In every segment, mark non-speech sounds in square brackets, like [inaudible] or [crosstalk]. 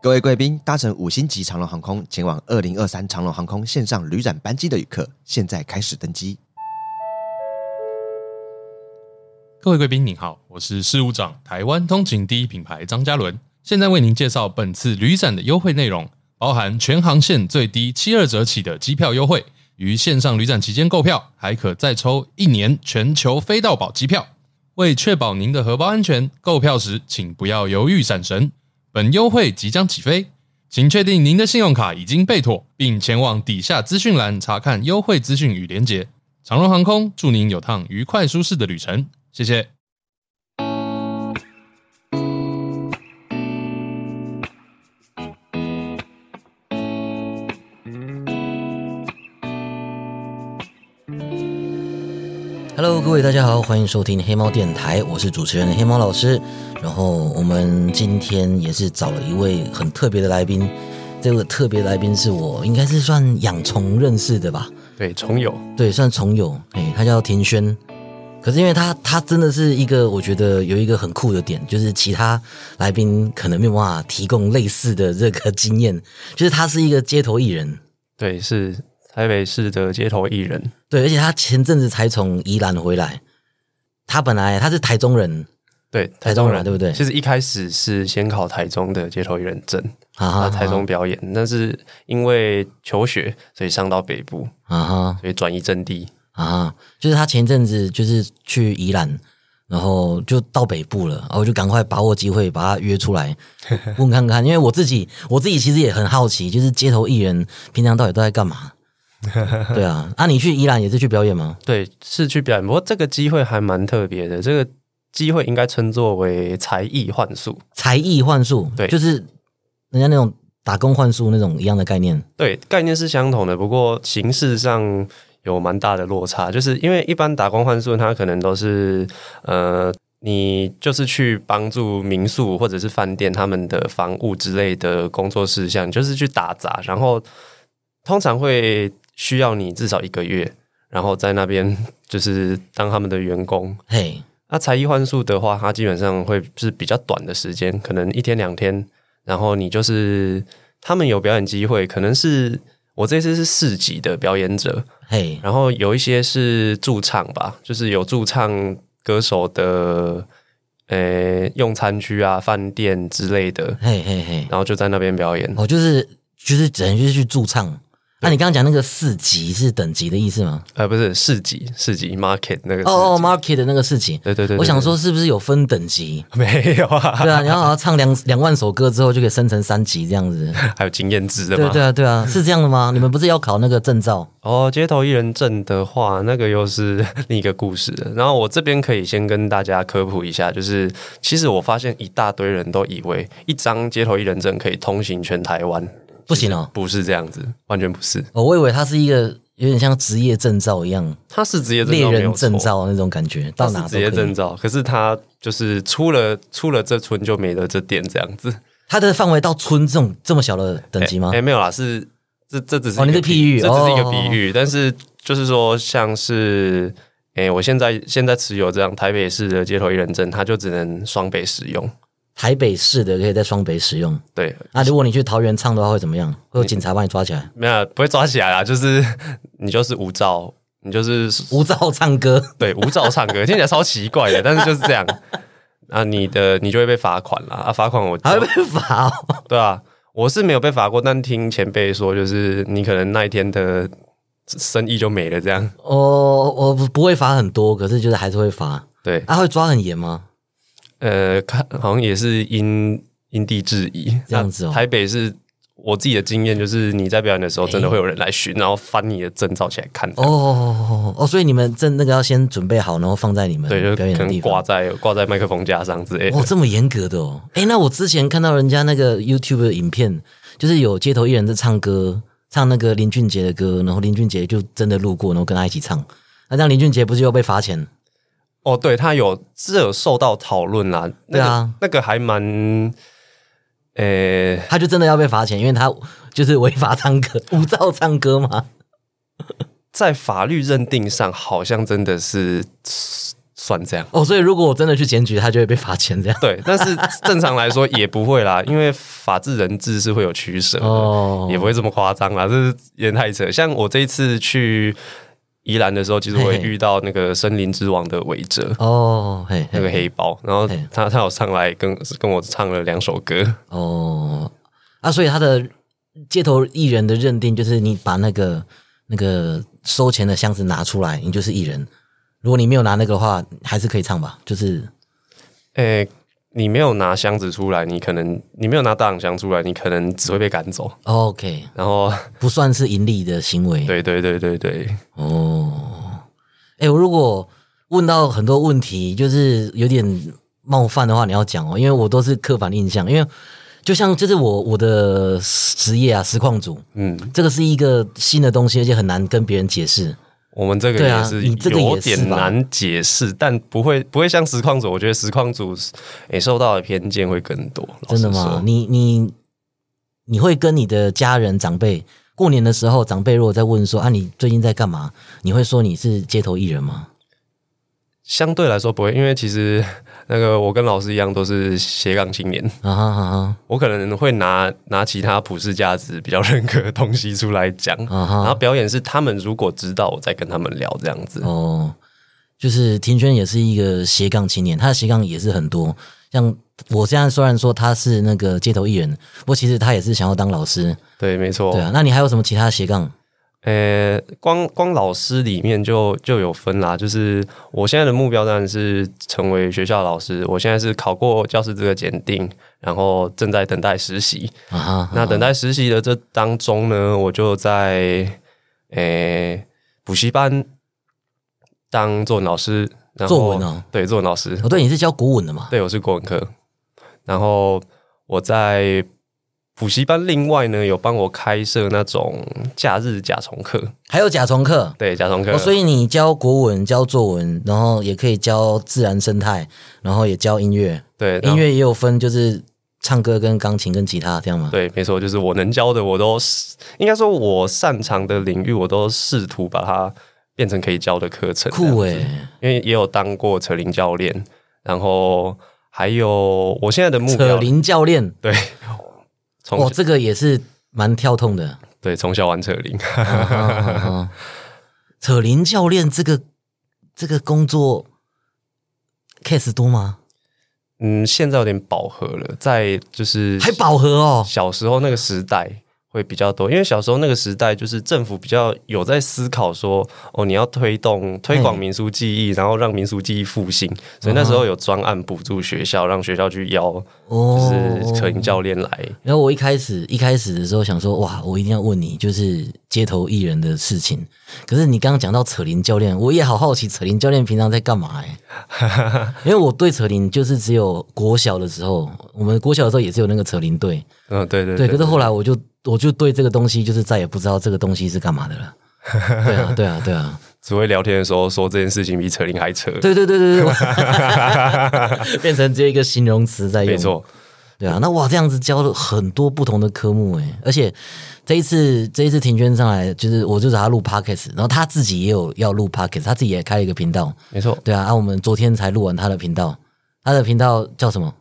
各位贵宾，搭乘五星级长龙航空前往二零二三长龙航空线上旅展班机的旅客，现在开始登机。各位贵宾您好，我是事务长，台湾通勤第一品牌张嘉伦，现在为您介绍本次旅展的优惠内容，包含全航线最低七二折起的机票优惠，于线上旅展期间购票，还可再抽一年全球飞到宝机票。为确保您的荷包安全，购票时请不要犹豫闪神。本优惠即将起飞，请确定您的信用卡已经备妥，并前往底下资讯栏查看优惠资讯与连结。长荣航空祝您有趟愉快舒适的旅程，谢谢。Hello，各位大家好，欢迎收听黑猫电台，我是主持人黑猫老师。然后我们今天也是找了一位很特别的来宾，这个特别来宾是我应该是算养虫认识的吧？对，虫友对，算虫友，哎，他叫田轩。可是因为他他真的是一个，我觉得有一个很酷的点，就是其他来宾可能没有办法提供类似的这个经验，[laughs] 就是他是一个街头艺人，对是台北市的街头艺人，对，而且他前阵子才从宜兰回来，他本来他是台中人，对台中人对不对？其实一开始是先考台中的街头艺人证，啊台中表演，但是因为求学，所以上到北部，啊哈。所以转移阵地。啊，就是他前阵子就是去宜兰，然后就到北部了，然后就赶快把握机会把他约出来 [laughs] 问看看，因为我自己我自己其实也很好奇，就是街头艺人平常到底都在干嘛？[laughs] 对啊，啊，你去宜兰也是去表演吗？对，是去表演，不过这个机会还蛮特别的，这个机会应该称作为才艺幻术。才艺幻术，对就是人家那种打工幻术那种一样的概念。对，概念是相同的，不过形式上有蛮大的落差。就是因为一般打工幻术，它可能都是呃，你就是去帮助民宿或者是饭店他们的房务之类的工作事项，就是去打杂，然后通常会需要你至少一个月，然后在那边就是当他们的员工。嘿，那才艺幻术的话，它基本上会是比较短的时间，可能一天两天，然后你就是他们有表演机会，可能是我这次是四级的表演者，嘿，然后有一些是驻唱吧，就是有驻唱歌手的，呃，用餐区啊、饭店之类的，嘿嘿嘿，然后就在那边表演。哦，就是就是只能就是去驻唱。那、你刚刚讲那个四级是等级的意思吗？呃，不是市集，市集 market 那个哦哦，market 的那个四级。对对对对我想说是不是有分等级？没有啊，对啊，你要好像唱两两万首歌之后就可以升成三级这样子。还有经验值的吗？对对啊，对啊，是这样的吗？[laughs] 你们不是要考那个证照？哦，街头艺人证的话，那个又是另一个故事了。然后我这边可以先跟大家科普一下，就是其实我发现一大堆人都以为一张街头艺人证可以通行全台湾，不行哦，不是这样子，完全不是。哦，我以为它是一个有点像职业证照一样，它是职业证猎照，没有错人证，照那种感觉，到哪职业。证照。可是它就是出了出了这村就没了这店这样子。它的范围到村这种这么小的等级吗哎、？没有啦，是这这只是哦你一个是譬喻这只是一个哦比喻，但是就是说像是。哎、我现在现在持有这样台北市的街头艺人证，它就只能双倍使用。台北市的可以在双北使用。对，那如果你去桃园唱的话，会怎么样？会有警察把你抓起来？没有不会抓起来啦，就是你就是无照，你就是 [laughs] 无照唱歌，对无照唱歌，[laughs] 听起来超奇怪的，但是就是这样。啊，你的你就会被罚款啦。啊，罚款我还会被罚哦。[laughs] 对啊，我是没有被罚过，但听前辈说，就是你可能那一天的生意就没了，这样。哦，我不不会罚很多，可是就是还是会罚。对，啊，会抓很严吗？呃，看好像也是因因地制宜这样子哦台北是我自己的经验，就是你在表演的时候，真的会有人来巡，然后翻你的证照起来看。哦哦哦，所以你们证那个要先准备好，然后放在你们对，就表演可能。挂在挂在麦克风架上之类的。哦，这么严格的哦。哎，那我之前看到人家那个 YouTube 的影片，就是有街头艺人在唱歌，唱那个林俊杰的歌，然后林俊杰就真的路过，然后跟他一起唱。那这样林俊杰不是又被罚钱？哦，对他有是有受到讨论啦，那个、对啊那个还蛮，呃，他就真的要被罚钱，因为他就是违法唱歌，无照唱歌嘛。在法律认定上好像真的是算这样。哦，所以如果我真的去检举，他就会被罚钱这样。对，但是正常来说也不会啦，因为法治人治是会有取舍的，哦也不会这么夸张啦，这是有点太扯。像我这一次去宜兰的时候，其实我嘿嘿也遇到那个森林之王的韦哲。哦，嘿，那个黑包，然后嘿他他有上来跟跟我唱了两首歌，哦啊，所以他的街头艺人的认定就是你把那个那个收钱的箱子拿出来，你就是艺人。如果你没有拿那个的话，还是可以唱吧？就是诶、你没有拿箱子出来，你可能你没有拿大奖箱出来，你可能只会被赶走。OK，然后，[laughs] 不算是盈利的行为。对对对对对，哦，哎、我如果问到很多问题，就是有点冒犯的话，你要讲哦，因为我都是刻板印象，因为就像就是我我的职业啊，实况组，嗯，这个是一个新的东西，而且很难跟别人解释。我们这个也是你这个也有点难解释，但不会不会像实况组，我觉得实况组也、受到的偏见会更多。真的吗？你你你会跟你的家人长辈过年的时候，长辈如果在问说啊，你最近在干嘛？你会说你是街头艺人吗？相对来说不会，因为其实 [laughs] 那个我跟老师一样都是斜杠青年，啊哈啊哈我可能会拿拿其他普世价值比较认可的东西出来讲，啊哈然后表演是他们如果知道我在跟他们聊这样子。哦，就是庭轩也是一个斜杠青年，他的斜杠也是很多。像我现在虽然说他是那个街头艺人，不过其实他也是想要当老师，对，没错。对啊。那你还有什么其他的斜杠？呃，光光老师里面就就有分啦，就是我现在的目标当然是成为学校老师，我现在是考过教师资格检定，然后正在等待实习。啊，那等待实习的这当中呢，我就在诶补习班当作文老师，然后作文哦对，作文老师，哦，对，你是教国文的嘛？对，我是国文科。然后我在补习班另外呢有帮我开设那种假日甲虫课，还有甲虫课。对，甲虫课。哦，所以你教国文、教作文，然后也可以教自然生态，然后也教音乐。对音乐也有分，就是唱歌跟钢琴跟吉他这样吗？对，没错，就是我能教的，我都试应该说我擅长的领域，我都试图把它变成可以教的课程。酷欸诶、这样子因为也有当过扯铃教练，然后还有我现在的目扯标，铃教练，对，从、哦，这个也是蛮跳痛的。对从小玩扯铃，[laughs] 扯铃教练这个这个工作 case 多吗？嗯，现在有点饱和了，在就是还饱和哦。小时候那个时代会比较多，因为小时候那个时代就是政府比较有在思考说，哦，你要推动推广民俗技艺，然后让民俗技艺复兴，所以那时候有专案补助学校，让学校去邀就哦，是扯铃教练来。然后我一开始一开始的时候想说，哇，我一定要问你，就是街头艺人的事情。可是你刚刚讲到扯铃教练，我也好好奇扯铃教练平常在干嘛哎、因为我对扯铃就是只有国小的时候，我们国小的时候也是有那个扯铃队，嗯，对对对。可是后来我就我就对这个东西就是再也不知道这个东西是干嘛的了。对啊，对啊，对啊，[laughs] 只会聊天的时候说这件事情比扯铃还扯，对对对对对，[laughs] 变成只有一个形容词在用。没错。对啊，那哇，这样子教了很多不同的科目诶，而且这一次这一次庭娟上来，就是我就找他录 podcast，然后他自己也有要录 podcast，他自己也开了一个频道。没错，对啊，啊，我们昨天才录完他的频道，他的频道叫什么？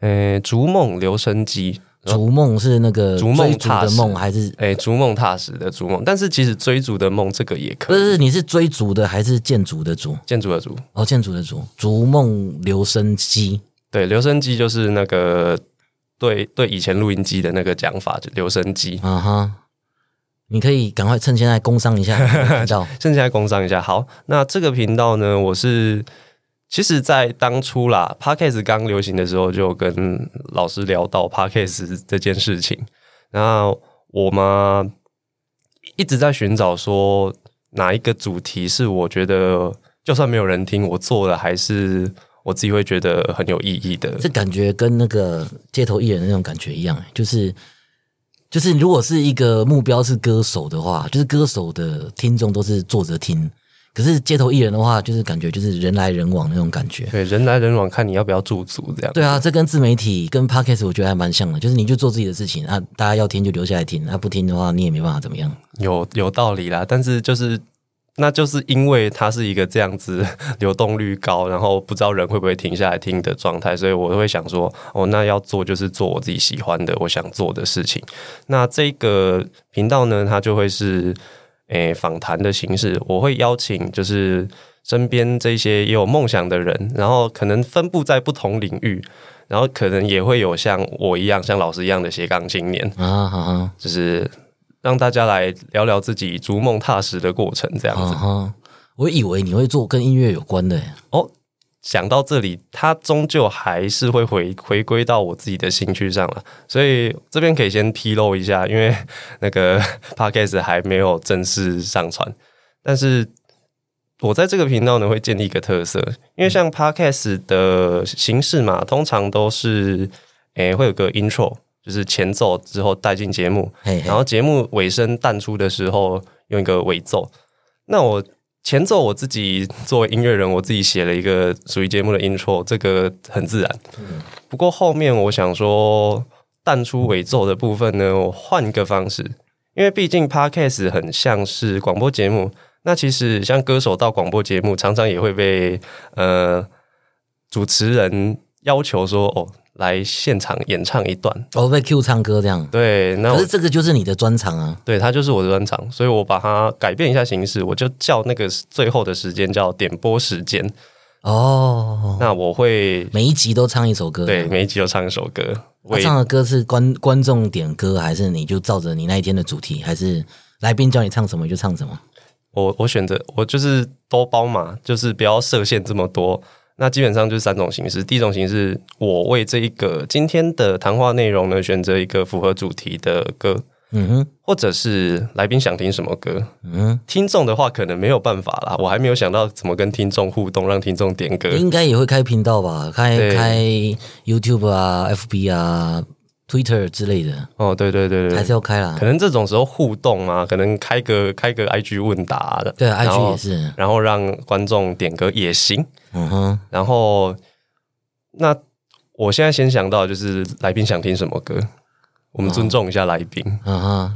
诶，逐梦留声机，逐梦是那个逐梦追逐踏实的梦，还是诶，逐梦踏实的逐梦，但是其实追逐的梦这个也可以，不是？你是追逐的还是建筑的筑？建筑的筑，哦，建筑的筑，逐梦留声机。对，留声机就是那个对对以前录音机的那个讲法，就留声机。啊哈，你可以赶快趁现在工商一下。[laughs] 趁现在工商一下，好，那这个频道呢，我是其实，在当初啦 p a d k a s 刚流行的时候，就跟老师聊到 p a d k a s 这件事情。然后我嘛一直在寻找说哪一个主题是我觉得就算没有人听，我做的还是我自己会觉得很有意义的。这感觉跟那个街头艺人那种感觉一样，就是就是如果是一个目标是歌手的话，就是歌手的听众都是坐着听，可是街头艺人的话，就是感觉就是人来人往那种感觉。对，人来人往，看你要不要驻足这样。对啊，这跟自媒体跟 podcast 我觉得还蛮像的，就是你就做自己的事情，啊，大家要听就留下来听，啊，不听的话你也没办法怎么样。有有道理啦，但是就是那就是因为它是一个这样子流动率高，然后不知道人会不会停下来听的状态，所以我会想说，哦，那要做就是做我自己喜欢的，我想做的事情。那这个频道呢，它就会是诶访谈的形式，我会邀请就是身边这些也有梦想的人，然后可能分布在不同领域，然后可能也会有像我一样，像老师一样的斜杠青年，啊就是让大家来聊聊自己逐梦踏实的过程，这样子。啊哈，我以为你会做跟音乐有关的，哦，讲到这里，它终究还是会回回归到我自己的兴趣上了，所以这边可以先披露一下，因为 [laughs] 那个 [laughs] podcast 还没有正式上传，但是我在这个频道呢会建立一个特色，因为像 podcast 的形式嘛，通常都是诶会有个 intro，就是前奏之后带进节目，嘿嘿。然后节目尾声淡出的时候用一个尾奏。那我前奏我自己作为音乐人，我自己写了一个属于节目的 intro，这个很自然。不过后面我想说，淡出尾奏的部分呢，我换一个方式，因为毕竟 podcast 很像是广播节目。那其实像歌手到广播节目，常常也会被呃主持人要求说，哦，来现场演唱一段。我被 Q 唱歌这样。对，那我可是这个就是你的专长啊，对，它就是我的专场，所以我把它改变一下形式，我就叫那个最后的时间叫点播时间。哦，那我会每一集都唱一首歌，对每一集都唱一首歌，他为唱的歌是观观众点歌，还是你就照着你那一天的主题，还是来宾叫你唱什么就唱什么？我我选择我就是都包嘛，就是不要设限这么多。那基本上就是三种形式。第一种形式，我为这一个今天的谈话内容呢，选择一个符合主题的歌，嗯哼，或者是来宾想听什么歌。嗯听众的话，可能没有办法啦，我还没有想到怎么跟听众互动，让听众点歌。应该也会开频道吧？开开 YouTube 啊、FB 啊、Twitter 之类的，哦，对对对对，还是要开啦。可。能这种时候互动啊，可能开个开个 IG 问答的，对，IG 也是，然后让观众点歌也行。嗯哼，然后，那我现在先想到就是来宾想听什么歌，我们尊重一下来宾，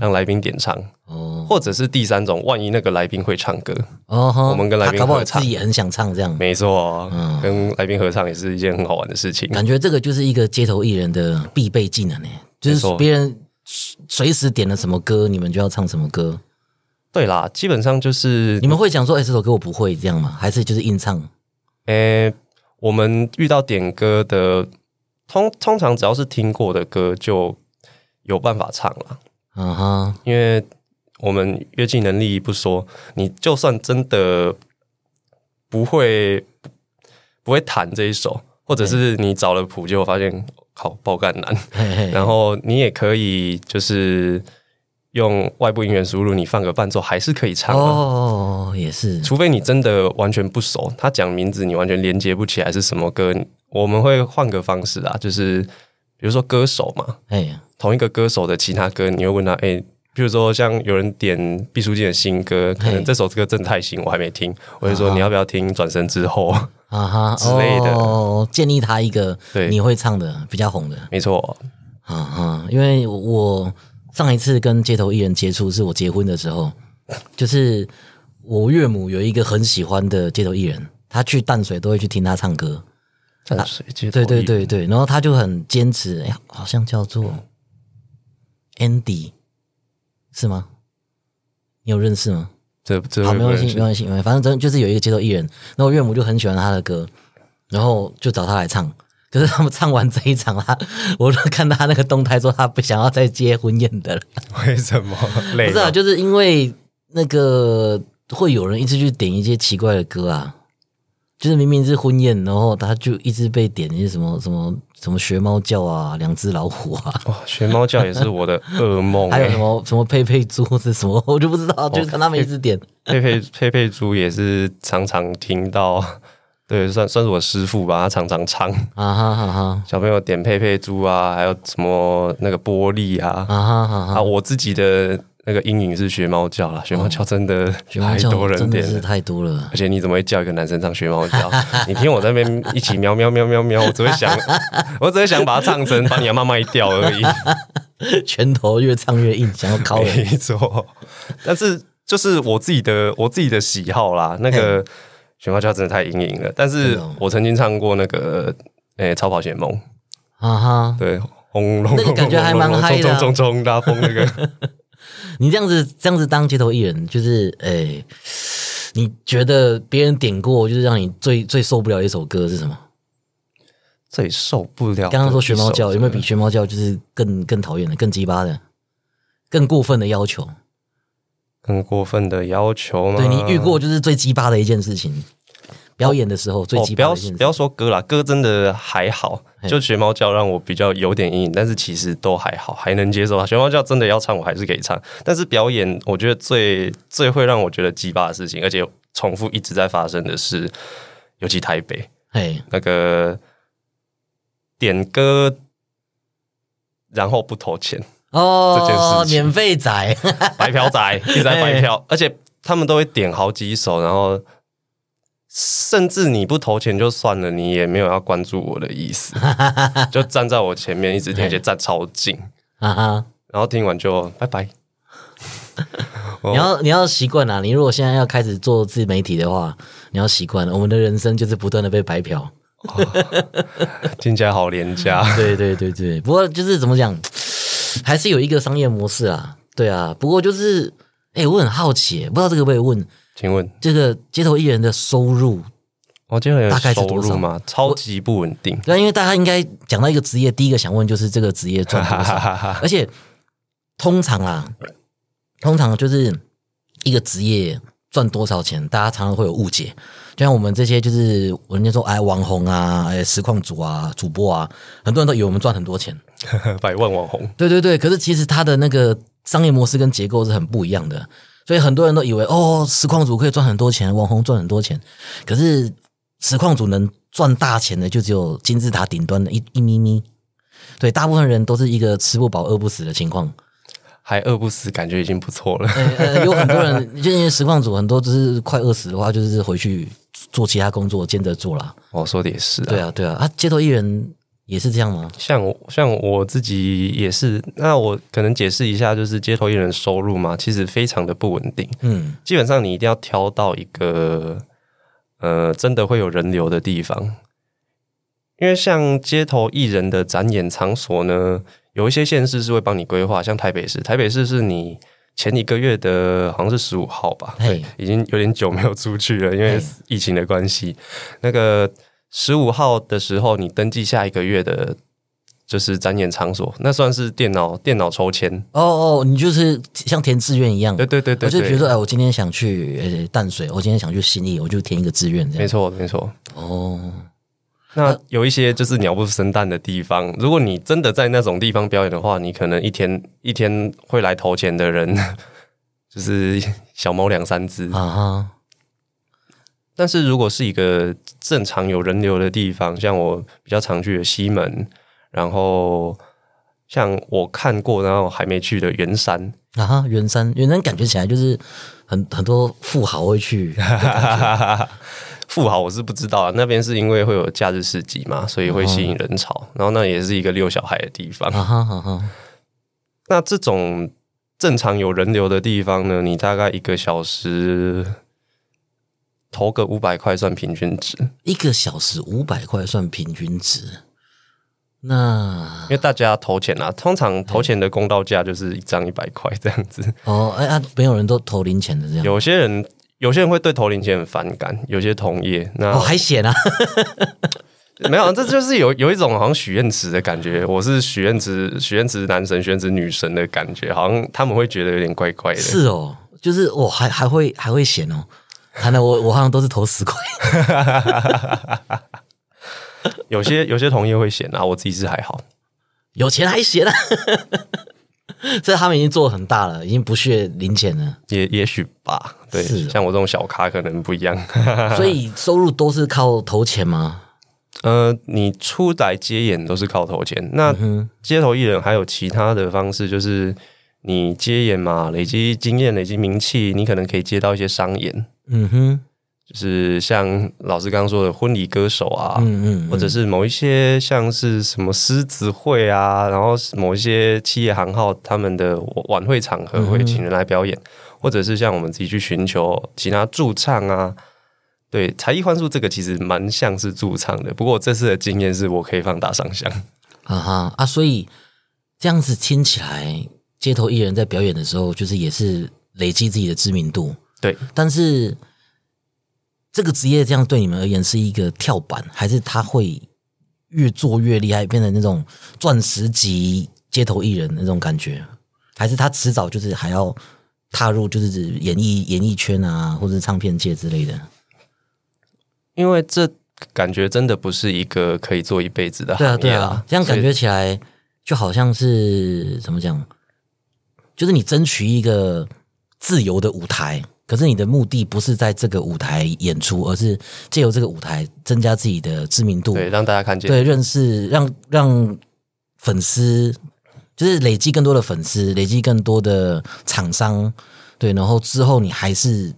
让来宾点唱，哦或者是第三种，万一那个来宾会唱歌，我们跟来宾合唱自己也很想唱这样。没错，嗯跟来宾合唱也是一件很好玩的事情。感觉这个就是一个街头艺人的必备技能呢，就是别人随时点了什么歌，你们就要唱什么歌。对啦，基本上就是你们会讲说，哎、这首歌我不会这样吗？还是就是硬唱？诶，我们遇到点歌的，通通常只要是听过的歌就有办法唱了，啊哈，因为我们乐器能力不说，你就算真的不会不会弹这一首，或者是你找了谱，结果发现好爆干难，然后你也可以就是用外部音源输入，你放个伴奏还是可以唱的。哦，也是，除非你真的完全不熟，他讲名字你完全连接不起来是什么歌，我们会换个方式啊，就是比如说歌手嘛，哎，同一个歌手的其他歌，你会问他，哎、比如说像有人点毕书尽的新歌，可能嘿这首歌真的太新，我还没听，我就说你要不要听转身之后？啊哈。[laughs] 之类的。哦，建议他一个对。你会唱的比较红的，没错，啊哈，因为我上一次跟街头艺人接触是我结婚的时候，就是我岳母有一个很喜欢的街头艺人，他去淡水都会去听他唱歌，淡水街头对对对对，然后他就很坚持，哎呀，好像叫做 Andy 是吗？你有认识吗？这这好，没关系，没关系，没关系，反正真就是有一个街头艺人，然后我岳母就很喜欢他的歌，然后就找他来唱。可是他们唱完这一场，他我就看他那个动态说他不想要再接婚宴的了。[laughs] 为什么累？不是啊，就是因为那个会有人一直去点一些奇怪的歌啊，就是明明是婚宴，然后他就一直被点一些什么什么什么学猫叫啊，两只老虎啊，哇，学猫叫也是我的噩梦、还有什欸。么什么佩佩猪是什么，我就不知道，就是看他们一直点。佩佩佩佩猪也是常常听到，[laughs] 对，算算是我师傅吧，他常常唱。啊哈哈哈。小朋友点佩佩猪啊，还有什么那个玻璃啊，啊哈哈啊，哈，我自己的那个阴影是学猫叫啦，学猫叫真的太多人点了。太多了而。且你怎么会叫一个男生唱学猫叫？[laughs] 你听我在那边一起喵喵喵喵喵，我只会想，[laughs] 我只会想把它唱成把你的妈妈一掉而已。拳头越唱越硬，想要敲人。没错，但是就是我自己的我自己的喜好啦。那个学猫叫真的太阴影了，但是我曾经唱过那个诶、超跑险梦，啊哈，对，轰隆那个感觉还蛮嗨的啊冲冲冲冲拉风那个。你这样子这样子当街头艺人，就是诶、你觉得别人点过，就是让你最最受不了的一首歌是什么？最受不了。刚刚说学猫叫，有没有比学猫叫就是更更讨厌的、更鸡巴的、更过分的要求？更过分的要求吗？对你遇过就是最鸡巴的一件事情，表演的时候最哦，鸡不要巴的一件事。不要说歌啦，歌真的还好，就学猫叫让我比较有点阴影，但是其实都还好，还能接受。学猫叫真的要唱，我还是可以唱，但是表演我觉得最最会让我觉得鸡巴的事情，而且重复一直在发生的是，尤其台北。嘿，那个点歌，然后不投钱，哦，这件事情。免费仔，[laughs] 白嫖仔一直在白嫖，而且他们都会点好几首，然后甚至你不投钱就算了，你也没有要关注我的意思，[laughs] 就站在我前面一直听，而且站超近。然后听完就拜拜。哦 [laughs] 你要你要习惯啊！你如果现在要开始做自媒体的话，你要习惯，我们的人生就是不断的被白嫖。[laughs] 听起来好廉价，对对对对，不过就是怎么讲，还是有一个商业模式啊。对啊，不过就是，哎、我很好奇，不知道这个可不可以问，请问这个街头艺人的收入，我今天有大概是收多少入吗？超级不稳定。对啊，因为大家应该讲到一个职业，第一个想问就是这个职业赚多少，而且通常啊，通常就是一个职业赚多少钱，大家常常会有误解。就像我们这些就是人家说哎网红啊，哎实况主啊、主播啊，很多人都以为我们赚很多钱。[laughs] 百万网红，对对对，可是其实它的那个商业模式跟结构是很不一样的，所以很多人都以为哦，实况组可以赚很多钱，网红赚很多钱，可是实况组能赚大钱的就只有金字塔顶端的一一咪咪。对，大部分人都是一个吃不饱饿不死的情况。还饿不死，感觉已经不错了。[laughs] 有很多人，就因为实况组很多就是快饿死的话，就是回去做其他工作兼着做啦。我说的也是、啊，对啊，对啊，啊，街头艺人也是这样吗？像我像我自己也是，那我可能解释一下，就是街头艺人收入嘛，其实非常的不稳定。嗯，基本上你一定要挑到一个呃真的会有人流的地方，因为像街头艺人的展演场所呢，有一些县市是会帮你规划，像台北市，台北市是你前一个月的好像是十五号吧，对，已经有点久没有出去了，因为疫情的关系。那个十五号的时候，你登记下一个月的，就是展演场所，那算是电脑电脑抽签。哦哦，你就是像填志愿一样，对对对对对我就比如说，哎，我今天想去呃淡水，我今天想去新义，我就填一个志愿这样。没错没错。哦，那有一些就是鸟不生蛋的地方，如果你真的在那种地方表演的话，你可能一天一天会来投钱的人，[laughs] 就是小猫两三只。但是如果是一个正常有人流的地方，像我比较常去的西门，然后像我看过然后还没去的圆山，啊哈，圆山，圆山感觉起来就是很很多富豪会去，[laughs] 富豪我是不知道啊，那边是因为会有假日市集嘛，所以会吸引人潮，然后那也是一个遛小孩的地方。啊哈啊哈，那这种正常有人流的地方呢，你大概一个小时投个五百块算平均值，一个小时五百块算平均值，那因为大家投钱啊，通常投钱的公道价就是一张一百块这样子。哦，哎啊，没有人都投零钱的这样，有些人有些人会对投零钱很反感，有些同业那、哦，还险啊，[laughs] 没有，这就是有有一种好像许愿池的感觉。我是许愿池，许愿池男神，许愿池女神的感觉，好像他们会觉得有点怪怪的。是哦，就是我还还会还会险哦，看来我我好像都是投十块，[laughs] 有些有些同业会嫌啊，我自己是还好。有钱还险啊，[laughs] 这他们已经做很大了，已经不屑零钱了，也也许吧，对，哦。像我这种小咖可能不一样。[laughs] 所以收入都是靠投钱吗？呃，你出来接演都是靠投钱，那嗯街头艺人还有其他的方式，就是你接演嘛，累积经验、累积名气，你可能可以接到一些商演，嗯哼，就是像老师刚刚说的婚礼歌手啊，嗯嗯，或者是某一些像是什么狮子会啊，然后某一些企业行号他们的晚会场合会请人来表演，或者是像我们自己去寻求其他驻唱啊。对，才艺幻术这个其实蛮像是驻唱的，不过这次的经验是我可以放打赏箱。啊哈啊，所以这样子听起来，街头艺人在表演的时候，就是也是累积自己的知名度。对，但是这个职业这样对你们而言是一个跳板，还是他会越做越厉害，变成那种钻石级街头艺人那种感觉？还是他迟早就是还要踏入就是演艺演艺圈啊，或者是唱片界之类的？因为这感觉真的不是一个可以做一辈子的对啊，对啊，这样感觉起来就好像是怎么讲？就是你争取一个自由的舞台，可是你的目的不是在这个舞台演出，而是借由这个舞台增加自己的知名度，对让大家看见。对，认识让让粉丝就是累积更多的粉丝，累积更多的厂商，对，然后之后你还是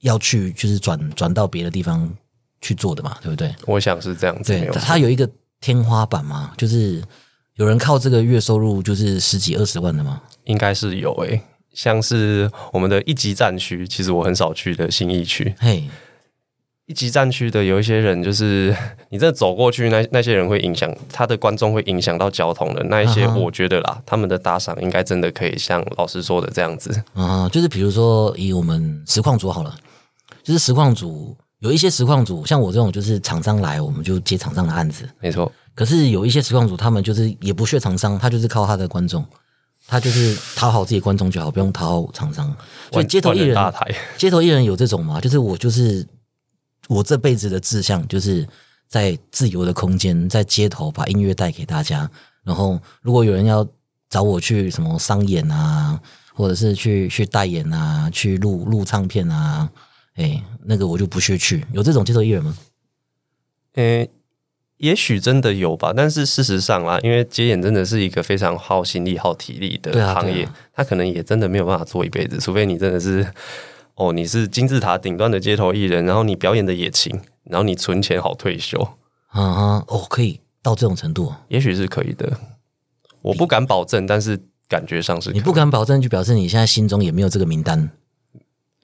要去就是转转到别的地方去做的嘛，对不对？我想是这样子，它有一个天花板嘛，就是有人靠这个月收入就是十几二十万的吗。应该是有诶、像是我们的一级战区，其实我很少去的新义区。嘿，一级战区的有一些人，就是你这走过去，那那些人会影响他的观众，会影响到交通的那一些，我觉得啦，他们的打赏应该真的可以像老师说的这样子。啊、就是比如说以我们实况组好了，就是实况组有一些实况组，像我这种就是厂商来，我们就接厂商的案子。没错，可是有一些实况组，他们就是也不屑厂商，他就是靠他的观众，他就是讨好自己观众就好，不用讨好厂商。所以街头艺人大台，[laughs] 街头艺人有这种吗？就是我就是我这辈子的志向，就是在自由的空间，在街头把音乐带给大家。然后，如果有人要找我去什么商演啊，或者是去去代言啊，去录录唱片啊，哎，那个我就不屑去。有这种街头艺人吗？嗯、也许真的有吧，但是事实上啦，因为接演真的是一个非常耗心力、耗体力的行业，他可能也真的没有办法做一辈子，除非你真的是哦，你是金字塔顶端的街头艺人，然后你表演的也勤，然后你存钱好退休，啊哈，哦，可以到这种程度，也许是可以的。我不敢保证，但是感觉上是可以你不敢保证，就表示你现在心中也没有这个名单。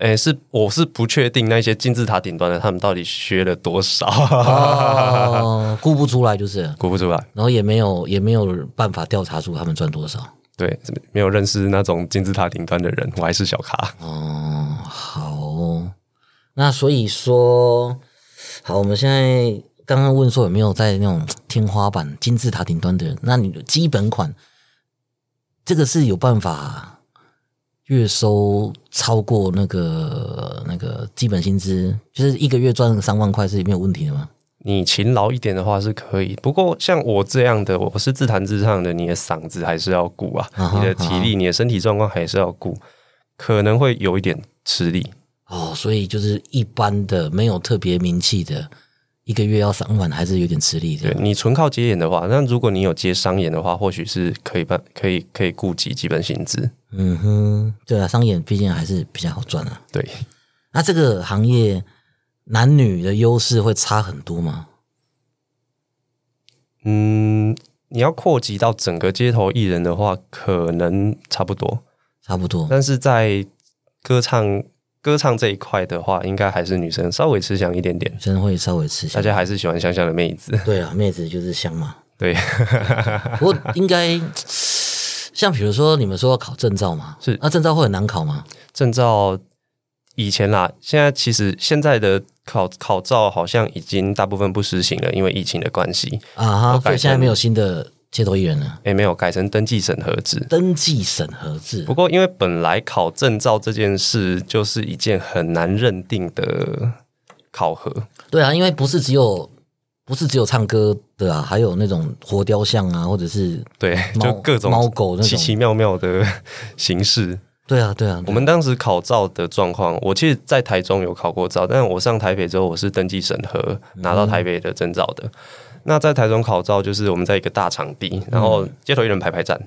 诶，是我是不确定那些金字塔顶端的他们到底削了多少，哦，估不出来就是，[laughs] 估不出来。然后也没有也没有办法调查出他们赚多少。对，没有认识那种金字塔顶端的人，我还是小咖。哦，好哦，那所以说，好，我们现在刚刚问说有没有在那种天花板、金字塔顶端的人？那你的基本款，这个是有办法月收超过那个那个基本薪资，就是一个月赚三万块是没有问题的吗？你勤劳一点的话是可以，不过像我这样的，我是自弹自唱的，你的嗓子还是要顾啊，啊你的体力、你的身体状况还是要顾，可能会有一点吃力。哦，所以就是一般的没有特别名气的，一个月要三万还是有点吃力的对。你纯靠接演的话，那如果你有接商演的话，或许是可以办，可以可以顾及基本薪资。嗯哼，对啊，商演毕竟还是比较好赚啊。对，那这个行业男女的优势会差很多吗？嗯，你要扩及到整个街头艺人的话，可能差不多，差不多。但是在歌唱歌唱这一块的话，应该还是女生稍微吃香一点点，女生会稍微吃香大。家还是喜欢香香的妹子。对啊，妹子就是香嘛。对，[laughs] 不过应该像比如说你们说要考证照嘛，是那证照会很难考吗？证照以前啦，现在其实现在的考考照好像已经大部分不实行了，因为疫情的关系。啊哈，所以现在没有新的街头艺人了，诶，没有改成登记审核制。登记审核制不过，因为本来考证照这件事就是一件很难认定的考核，对啊，因为不是只有不是只有唱歌的啊，还有那种活雕像啊，或者是对，就各种猫狗那种奇奇妙妙的形式。对啊对啊，我们当时考照的状况，我其实在台中有考过照，但是我上台北之后，我是登记审核拿到台北的证照的。那在台中考照，就是我们在一个大场地，然后街头艺人排排站，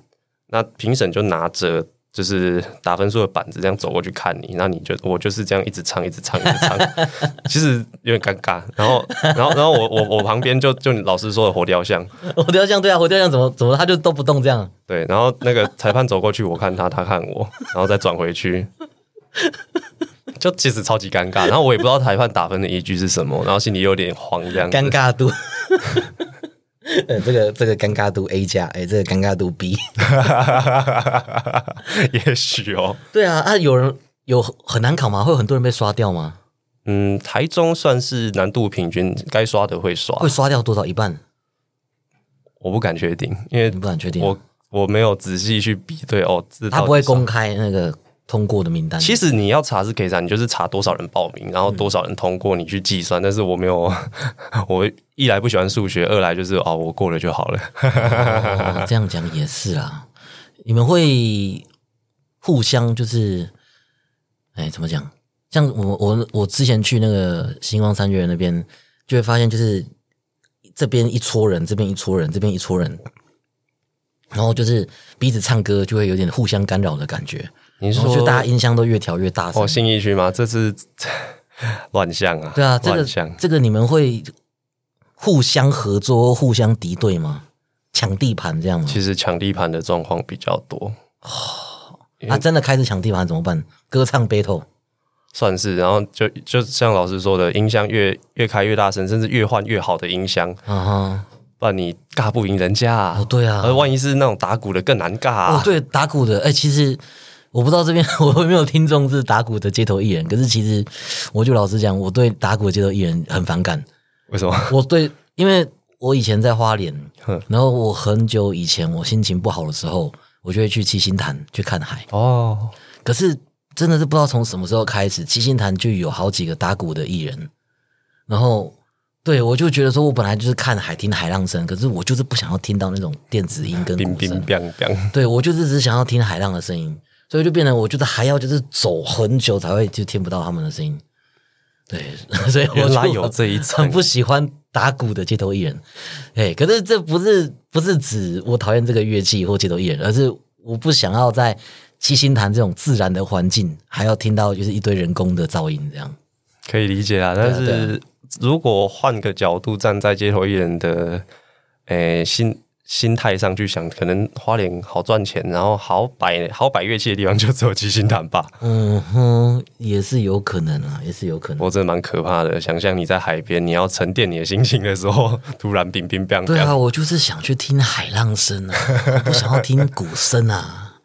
那评审就拿着就是打分数的板子这样走过去看你，那你就我就是这样一直唱，一直唱，一直唱，[laughs] 其实有点尴尬。然后，然后，然后我我我旁边就就你老师说的活雕像，活雕像对啊，活雕像怎么怎么他就都不动这样，对，然后那个裁判走过去，我看他，他看我，然后再转回去，就其实超级尴尬。[laughs] 然后我也不知道裁判打分的依据是什么，然后心里有点慌，这样尴尬度。[laughs] 呃，这个这个尴尬度 A 加，哎，这个尴尬度 B。[laughs] 也许哦，对啊，啊，有人有很难考吗？会有很多人被刷掉吗？嗯，台中算是难度平均，该刷的会刷，会刷掉多少？一半？我不敢确定，因为不敢确定。我我没有仔细去比对哦，这他不会公开那个通过的名单。其实你要查是可以查，你就是查多少人报名，然后多少人通过，你去计算。但是我没有，[laughs] 我一来不喜欢数学，二来就是哦，我过了就好了。哦这样讲也是啦。你们会互相就是，哎，怎么讲？像我我我之前去那个星光三月那边，就会发现就是这边一撮人，这边一撮人，这边一撮人，然后就是彼此唱歌就会有点互相干扰的感觉。你是说就大家音箱都越调越大声。哦新义区吗？这是 [laughs] 乱象啊！对啊，这个。这个你们会互相合作、互相敌对吗？抢地盘这样吗？其实抢地盘的状况比较多，[sighs] 啊，真的开始抢地盘怎么办？歌唱 battle 算是。然后就就像老师说的，音箱越越开越大声，甚至越换越好的音箱，啊哈，不然你尬不赢人家啊。哦对啊而万一是那种打鼓的更难尬、啊。哦，对，打鼓的，哎、其实我不知道这边 [laughs] 我有没有听众是打鼓的街头艺人，可是其实我就老实讲，我对打鼓的街头艺人很反感。为什么？我对，因为我以前在花莲哼，然后我很久以前我心情不好的时候，我就会去七星潭去看海。哦，可是真的是不知道从什么时候开始，七星潭就有好几个打鼓的艺人，然后对我就觉得说，我本来就是看海听海浪声，可是我就是不想要听到那种电子音跟冰冰鼓声，冰冰。对我就是只想要听海浪的声音，所以就变成我觉得还要就是走很久才会就听不到他们的声音。对，[laughs] 所以原来有这一层很不喜欢打鼓的街头艺人。哎，可是这不是不是指我讨厌这个乐器或街头艺人，而是我不想要在七星潭这种自然的环境，还要听到就是一堆人工的噪音这样。可以理解啊，但是如果换个角度站在街头艺人的诶、心心态上去想，可能花莲好赚钱，然后好摆好摆乐器的地方就只有七星潭吧。嗯哼，也是有可能啊，也是有可能。我真的蛮可怕的，想象你在海边，你要沉淀你的心情的时候，突然冰冰冰对啊，我就是想去听海浪声啊，我不想要听鼓声啊。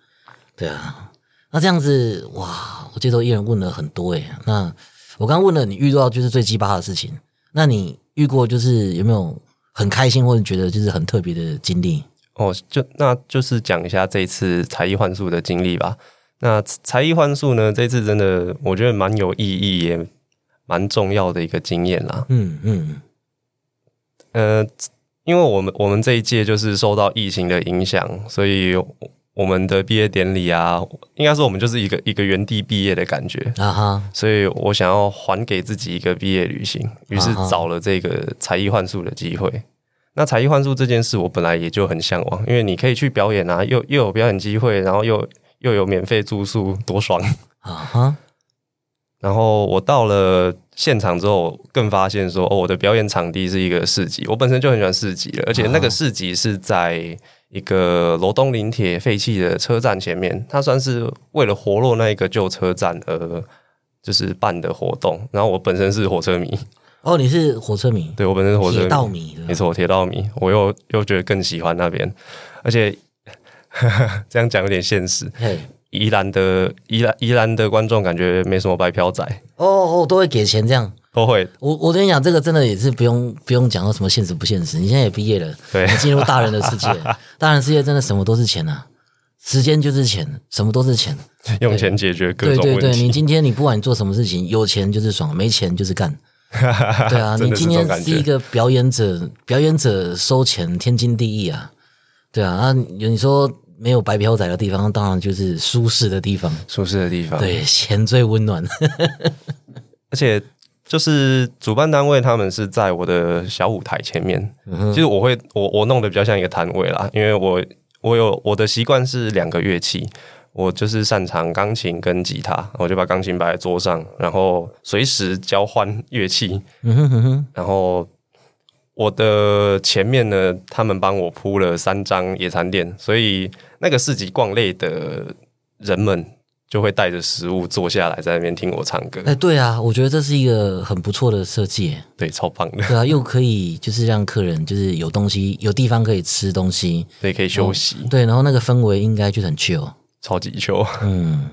对啊，那这样子哇，我这周艺人问了很多诶、那我刚问了你遇到就是最鸡巴的事情，那你遇过就是有没有很开心或者觉得就是很特别的经历？哦，就那就是讲一下这一次才艺幻术的经历吧。那才艺幻术呢，这次真的我觉得蛮有意义，也蛮重要的一个经验啦。嗯嗯呃，因为我们我们这一届就是受到疫情的影响，所以我们的毕业典礼啊，应该说我们就是一个一个原地毕业的感觉。啊哈，所以我想要还给自己一个毕业旅行，于是找了这个才艺幻术的机会。那才艺幻术这件事，我本来也就很向往，因为你可以去表演啊，又又有表演机会，然后又又有免费住宿，多爽！啊哈，然后我到了现场之后，更发现说，哦，我的表演场地是一个市集。我本身就很喜欢市集了，而且那个市集是在一个罗东林铁废弃的车站前面，它算是为了活络那一个旧车站而就是办的活动。然后我本身是火车迷，哦，你是火车迷，对我本身是火车铁迷，没错，铁道迷，我又又觉得更喜欢那边，而且 [laughs] 这样讲有点现实。嘿，宜兰的宜兰宜兰的观众感觉没什么白嫖仔，哦哦，都会给钱这样。都会我我跟你讲，这个真的也是不用不用讲到什么现实不现实。你现在也毕业了，对你进入大人的世界，[laughs] 大人世界真的什么都是钱啊，时间就是钱，什么都是钱。用钱解决各种问对对对，你。今天你不管你做什么事情，有钱就是爽，没钱就是干。[laughs] 对啊，你今天是一个表演者，表演者收钱天经地义啊。对啊，啊，你说没有白嫖仔的地方，当然就是舒适的地方。舒适的地方，，对，钱最温暖。[laughs] 而且就是主办单位他们是在我的小舞台前面，嗯其实我会我我弄得比较像一个摊位啦，因为我我有我的习惯是两个乐器，我就是擅长钢琴跟吉他，我就把钢琴摆在桌上，然后随时交换乐器，然后我的前面呢，他们帮我铺了三张野餐垫，所以那个市集逛累的人们就会带着食物坐下来在那边听我唱歌，哎，对啊，我觉得这是一个很不错的设计耶。对，超棒的，对啊，又可以就是让客人就是有东西有地方可以吃东西，对，可以休息，对，然后那个氛围应该就很 chill。超级 chill。嗯，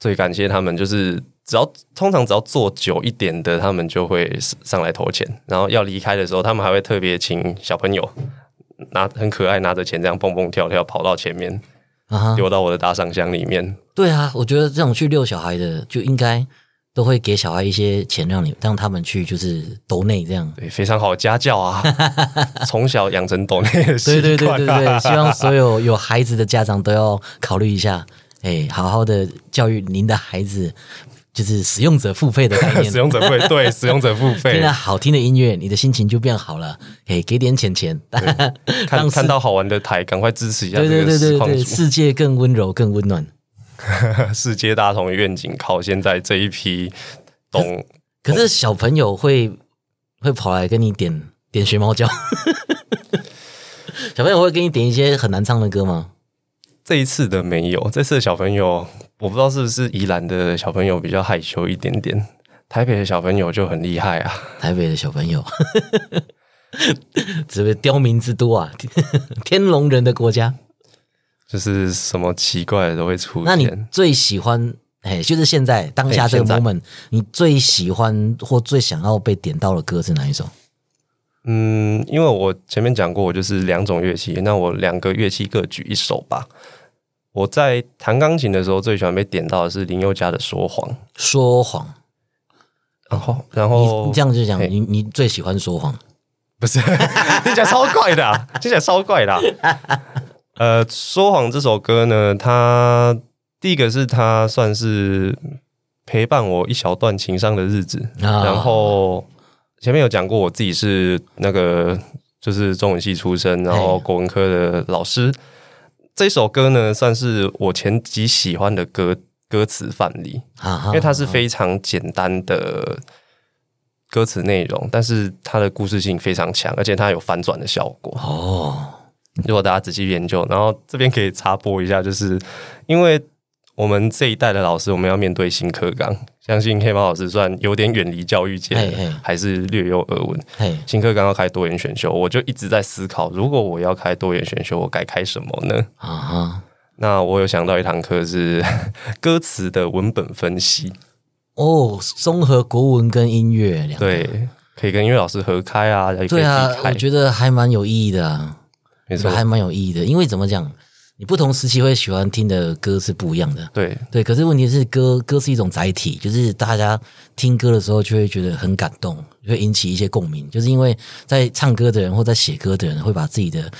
最感谢他们，就是只要通常只要坐久一点的，他们就会上来投钱，然后要离开的时候，他们还会特别请小朋友拿很可爱拿着钱这样蹦蹦跳跳跑到前面，啊，丢到我的打赏箱里面。对啊，我觉得这种去遛小孩的就应该都会给小孩一些钱，让你让他们去就是抖内这样。对，非常好家教啊，[laughs] 从小养成抖内的习对惯、啊。对对对对，希望所有有孩子的家长都要考虑一下，哎，好好的教育您的孩子，就是使用者付费的概念 [laughs] 使。用者付费，对，使用者付费听费了。好听的音乐，你的心情就变好了。哎，给点钱钱，看让看到好玩的台，赶快支持一下对对这个对对对。世界更温柔，更温暖。[laughs] 世界大同愿景靠现在这一批懂可是小朋友会会跑来跟你点点学猫叫，[laughs] 小朋友会给你点一些很难唱的歌吗？这一次的没有，这次的小朋友我不知道是不是宜兰的小朋友比较害羞一点点，台北的小朋友就很厉害啊。台北的小朋友，[laughs] 这个刁民之都啊，[laughs] 天龙人的国家。就是什么奇怪的都会出那你。最喜欢，哎，就是现在当下这个 moment，你最喜欢或最想要被点到的歌是哪一首？嗯，因为我前面讲过，我就是两种乐器，那我两个乐器各举一首吧。我在弹钢琴的时候，最喜欢被点到的是林宥嘉的《说谎》，说谎。然后，然你后你这样就讲，你你最喜欢说谎？不是 [laughs] 听起来超怪的、啊，听起来超怪的啊、呃，《说谎》这首歌呢，它第一个是它算是陪伴我一小段情伤的日子，啊然后前面有讲过，我自己是那个就是中文系出身，然后嘿国文科的老师。这首歌呢，算是我前几喜欢的歌歌词范例，啊，因为它是非常简单的歌词内容，但是它的故事性非常强，而且它有反转的效果。哦，如果大家仔细研究，然后这边可以插播一下，就是因为我们这一代的老师，我们要面对新课纲，相信黑猫老师算有点远离教育界嘿嘿。了，还是略有耳闻。嘿，新课纲要开多元选修，我就一直在思考，如果我要开多元选修，我该开什么呢？啊哈，那我有想到一堂课是 [laughs] 歌词的文本分析，哦，综合国文跟音乐两个，对，可以跟音乐老师合开啊，也可以对啊己，开。我，觉得还蛮有意义的啊，没错，还蛮有意义的，因为怎么讲，你不同时期会喜欢听的歌是不一样的。对对，可是问题是歌歌是一种载体，就是大家听歌的时候就会觉得很感动，会引起一些共鸣，就是因为在唱歌的人或在写歌的人会把自己的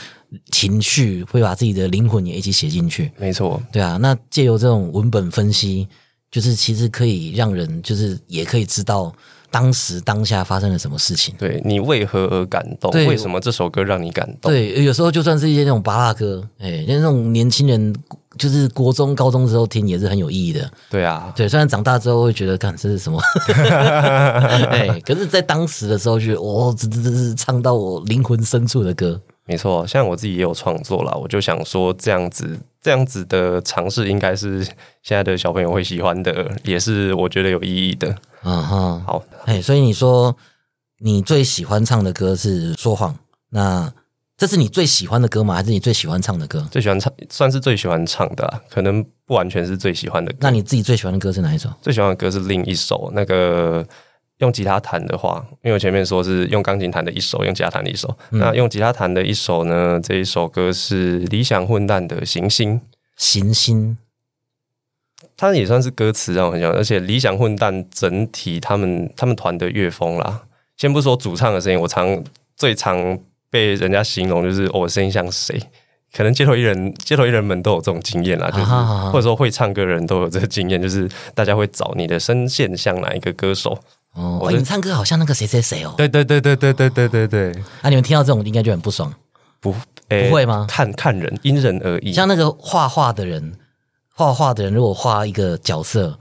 情绪，会把自己的灵魂也一起写进去。没错，对啊，那借由这种文本分析，就是其实可以让人就是也可以知道当时当下发生了什么事情。对你为何而感动？对为什么这首歌让你感动？对，有时候就算是一些那种巴拉歌，哎，像那种年轻人就是国中、高中时候听也是很有意义的。对啊，对，虽然长大之后会觉得，看这是什么，[laughs] 哎，可是，在当时的时候，觉得哦，这这这是唱到我灵魂深处的歌。没错，像我自己也有创作啦，我就想说这样子这样子的尝试，应该是现在的小朋友会喜欢的，也是我觉得有意义的。嗯哼，好，哎，所以你说你最喜欢唱的歌是《说谎》，那这是你最喜欢的歌吗？还是你最喜欢唱的歌？最喜欢唱，算是最喜欢唱的啦，可能不完全是最喜欢的歌。那你自己最喜欢的歌是哪一首？最喜欢的歌是另一首，那个用吉他弹的话，因为我前面说是用钢琴弹的一首，用吉他弹的一首。那用吉他弹的一首呢？这一首歌是理想混蛋的《行星》。行星它也算是歌词让我很喜欢，而且理想混蛋整体他们他们团的乐风啦，先不说主唱的声音，我常最常被人家形容就是、哦我声音像谁，可能街头艺人街头艺人们都有这种经验啦，就是、啊哈啊哈或者说会唱歌的人都有这个经验，就是大家会找你的声线像哪一个歌手，哦，你唱歌好像那个谁谁谁哦。对对对对对对对对对，啊，你们听到这种应该就很不爽。不诶不会吗看看人，因人而异。像那个画画的人，画画的人如果画一个角色，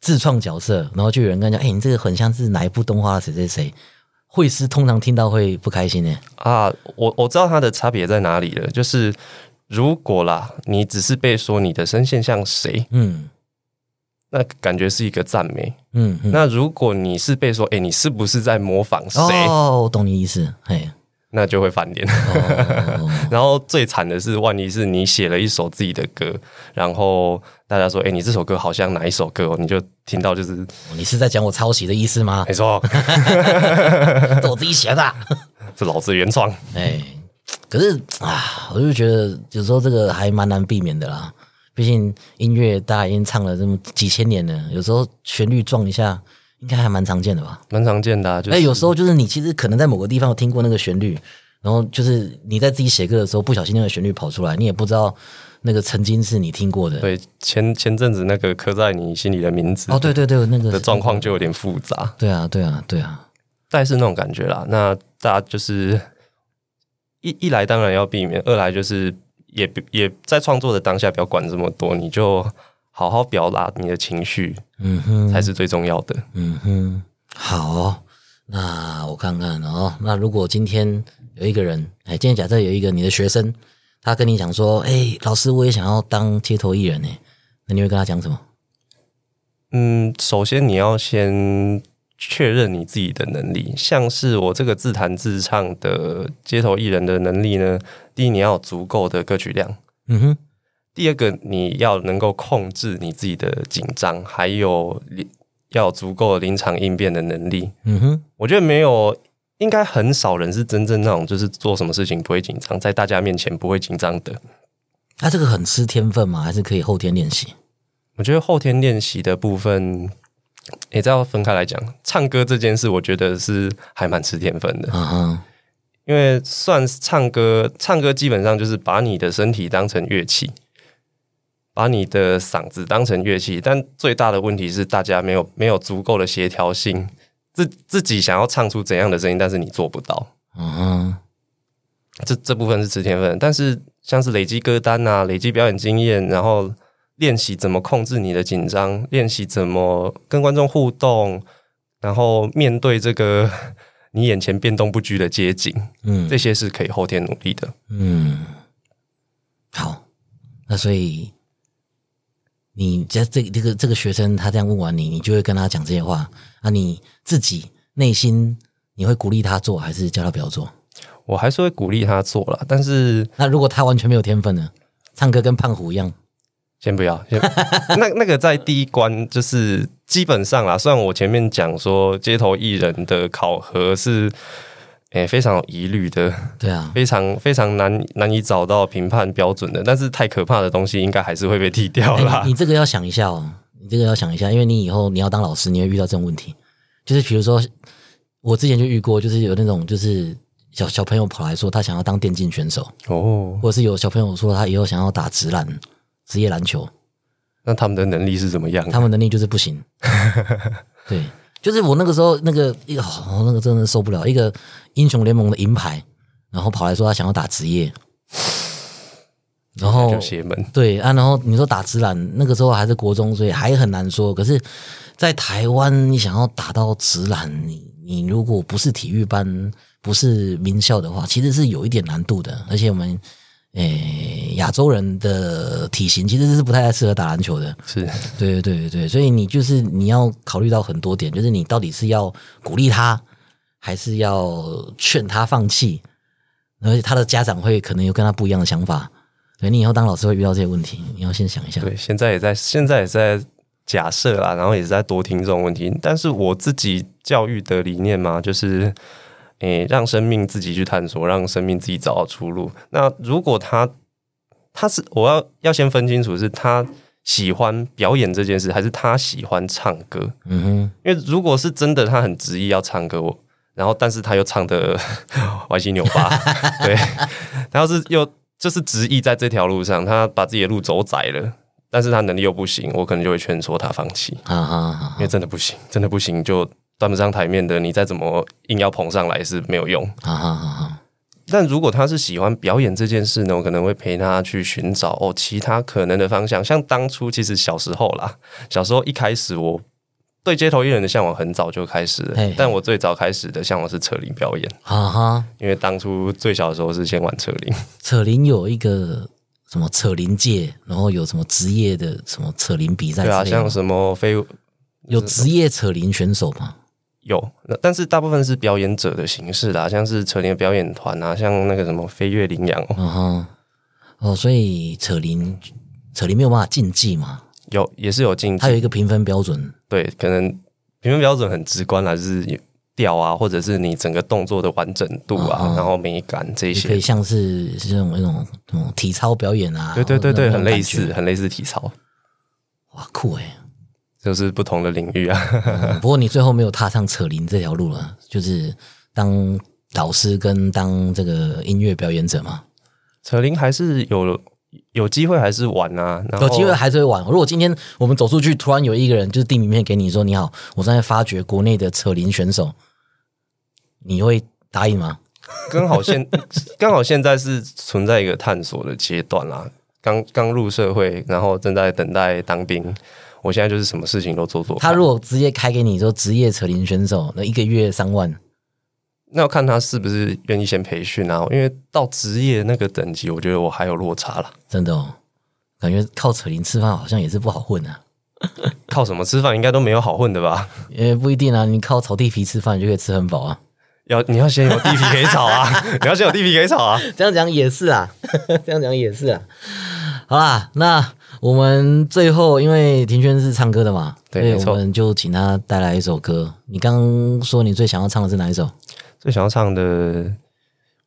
自创角色，然后就有人跟他讲：“哎、你这个很像是哪一部动画谁谁谁。”会师通常听到会不开心呢。啊，我我知道它的差别在哪里了，就是如果啦，你只是被说你的声线像谁，嗯，那感觉是一个赞美。嗯嗯，那如果你是被说，哎、你是不是在模仿谁？哦，我懂你意思，嘿，那就会翻脸。哦，[laughs] 然后最惨的是，万一是你写了一首自己的歌，然后大家说，哎、你这首歌好像哪一首歌、哦？你就听到就是，你是在讲我抄袭的意思吗？没错，[laughs] 是我自己写的啊，[laughs] 是老子原创。哎，可是啊，我就觉得有时候这个还蛮难避免的啦。毕竟音乐大家已经唱了这么几千年了，有时候旋律撞一下，应该还蛮常见的吧？蛮常见的、啊，就是哎，有时候就是你其实可能在某个地方有听过那个旋律，然后就是你在自己写歌的时候，不小心那个旋律跑出来，你也不知道那个曾经是你听过的。对前前阵子那个刻在你心里的名字哦，对对对，那个的状况就有点复杂，对啊，对啊，对啊，大概是那种感觉啦。那大家就是一一来当然要避免，二来就是也不也在创作的当下不要管这么多，你就好好表达你的情绪嗯哼，才是最重要的。嗯哼，好哦、那我看看哦。那如果今天有一个人，哎，今天假设有一个你的学生，他跟你讲说，哎，老师，我也想要当街头艺人呢，那你会跟他讲什么？嗯，首先你要先确认你自己的能力，像是我这个自弹自唱的街头艺人的能力呢，第一你要有足够的歌曲量，嗯哼，第二个你要能够控制你自己的紧张，还有临要有足够的临场应变的能力。嗯哼，我觉得没有，应该很少人是真正那种就是做什么事情不会紧张，在大家面前不会紧张的。那、这个很吃天分吗？还是可以后天练习？我觉得后天练习的部分，也再要分开来讲。唱歌这件事，我觉得是还蛮吃天分的，因为算唱歌，唱歌基本上就是把你的身体当成乐器，把你的嗓子当成乐器。但最大的问题是，大家没有没有足够的协调性，自自己想要唱出怎样的声音，但是你做不到。这这部分是吃天分，但是像是累积歌单啊，累积表演经验，然后练习怎么控制你的紧张，[laughs] 练习怎么跟观众互动，然后面对这个 [laughs] 你眼前变动不居的街景，嗯这些是可以后天努力的。嗯，好，那所以你在这这个这个学生他这样问完你，你就会跟他讲这些话，啊你自己内心你会鼓励他做，还是叫他不要做？我还是会鼓励他做了，但是那如果他完全没有天分呢？唱歌跟胖虎一样，先不要，先 [laughs] 那那个在第一关就是基本上啦。虽然我前面讲说街头艺人的考核是诶、非常有疑虑的，对啊，非常非常难难以找到评判标准的，但是太可怕的东西应该还是会被剃掉哎啦你。你这个要想一下哦，你这个要想一下，因为你以后你要当老师，你会遇到这种问题。就是比如说，我之前就遇过，就是有那种就是小小朋友跑来说他想要当电竞选手，哦，或者是有小朋友说他以后想要打职篮、职业篮球，那他们的能力是怎么样？他们能力就是不行。[laughs] 对，就是我那个时候那个一个、哦、那个真的受不了，一个英雄联盟的银牌，然后跑来说他想要打职业，然后就邪门。对啊，然后你说打直篮，那个时候还是国中，所以还很难说。可是，在台湾，你想要打到直篮，你你如果不是体育班，不是名校的话，其实是有一点难度的。而且我们诶亚洲人的体型其实是不太适合打篮球的。是对对对对对，所以你就是你要考虑到很多点，就是你到底是要鼓励他，还是要劝他放弃？而且他的家长会可能有跟他不一样的想法。对你以后当老师会遇到这些问题，你要先想一下。对，现在也在现在也在假设啦，然后也是在多听这种问题。但是我自己教育的理念嘛，就是诶，让生命自己去探索，让生命自己找到出路。那如果他他是我要要先分清楚，是他喜欢表演这件事，还是他喜欢唱歌？嗯哼，因为如果是真的他很执意要唱歌，我然后但是他又唱的 [laughs] 歪七扭八，对，他要是又就是执意在这条路上，他把自己的路走窄了，但是他能力又不行，我可能就会劝说他放弃，哈哈哈因为真的不行，真的不行就端不上台面的，你再怎么硬要捧上来是没有用。哈哈哈哈，但如果他是喜欢表演这件事呢，我可能会陪他去寻找哦其他可能的方向。像当初其实小时候啦，小时候一开始我对街头艺人的向往很早就开始了嘿，但我最早开始的向往是扯铃表演，哈哈。因为当初最小的时候是先玩扯铃。扯铃有一个什么扯铃界，然后有什么职业的什么扯铃比赛之对啊，像什么飞有职业扯铃选手吗？有，那但是大部分是表演者的形式啦，像是扯铃表演团啊，像那个什么飞跃羚羊，嗯哼，哦，所以扯铃扯铃没有办法竞技嘛，有也是有竞技。它有，一个评分标准。对，可能评分标准很直观啦，就是调啊，或者是你整个动作的完整度啊，然后美感这些。可以，像是是这种那种那种体操表演啊，对对对对，很类似，很类似体操，哇，酷哎、就是不同的领域啊。嗯不过你最后没有踏上扯铃这条路了，就是当导师跟当这个音乐表演者嘛。扯铃还是有有机会还是玩啊，有机会还是会玩。如果今天我们走出去，突然有一个人就是递名片给你说：“你好，我正在发掘国内的扯铃选手。”你会答应吗？刚好现 [laughs] 刚好现在是存在一个探索的阶段啦，刚刚入社会，然后正在等待当兵。我现在就是什么事情都做做。他如果直接开给你说职业扯铃选手，那一个月三万，那要看他是不是愿意先培训啊，因为到职业那个等级，我觉得我还有落差了。真的哦，感觉靠扯铃吃饭好像也是不好混啊。靠什么吃饭，应该都没有好混的吧？也不一定啊，你靠炒地皮吃饭，就可以吃很饱啊。要你要先有地皮可以炒啊，[laughs] 你要先有地皮可以炒啊。这样讲也是啊，[laughs] 这样讲也是啊。好啦，那我们最后因为庭轩是唱歌的嘛，所以对我们就请他带来一首歌。你刚刚说你最想要唱的是哪一首？最想要唱的，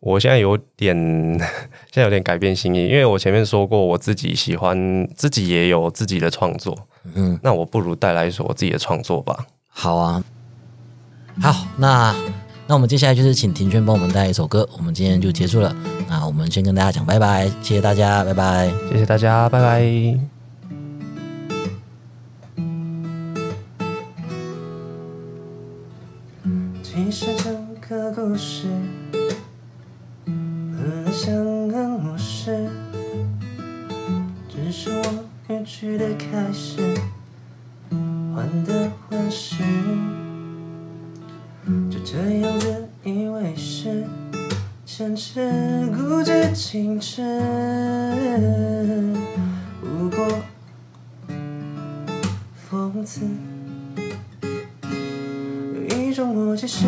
我现在有点，[laughs] 现在有点改变心意，因为我前面说过，我自己喜欢，自己也有自己的创作，嗯，那我不如带来一首我自己的创作吧。好啊，好，那那我们接下来就是请庭轩帮我们带来一首歌，我们今天就结束了。那我们先跟大家讲拜拜，谢谢大家，拜拜。谢谢大家，拜拜。其实整个故事本来像个模式，只是我语句的开始患得患失，就这样坚持固执矜持，不过讽刺。有一种默契是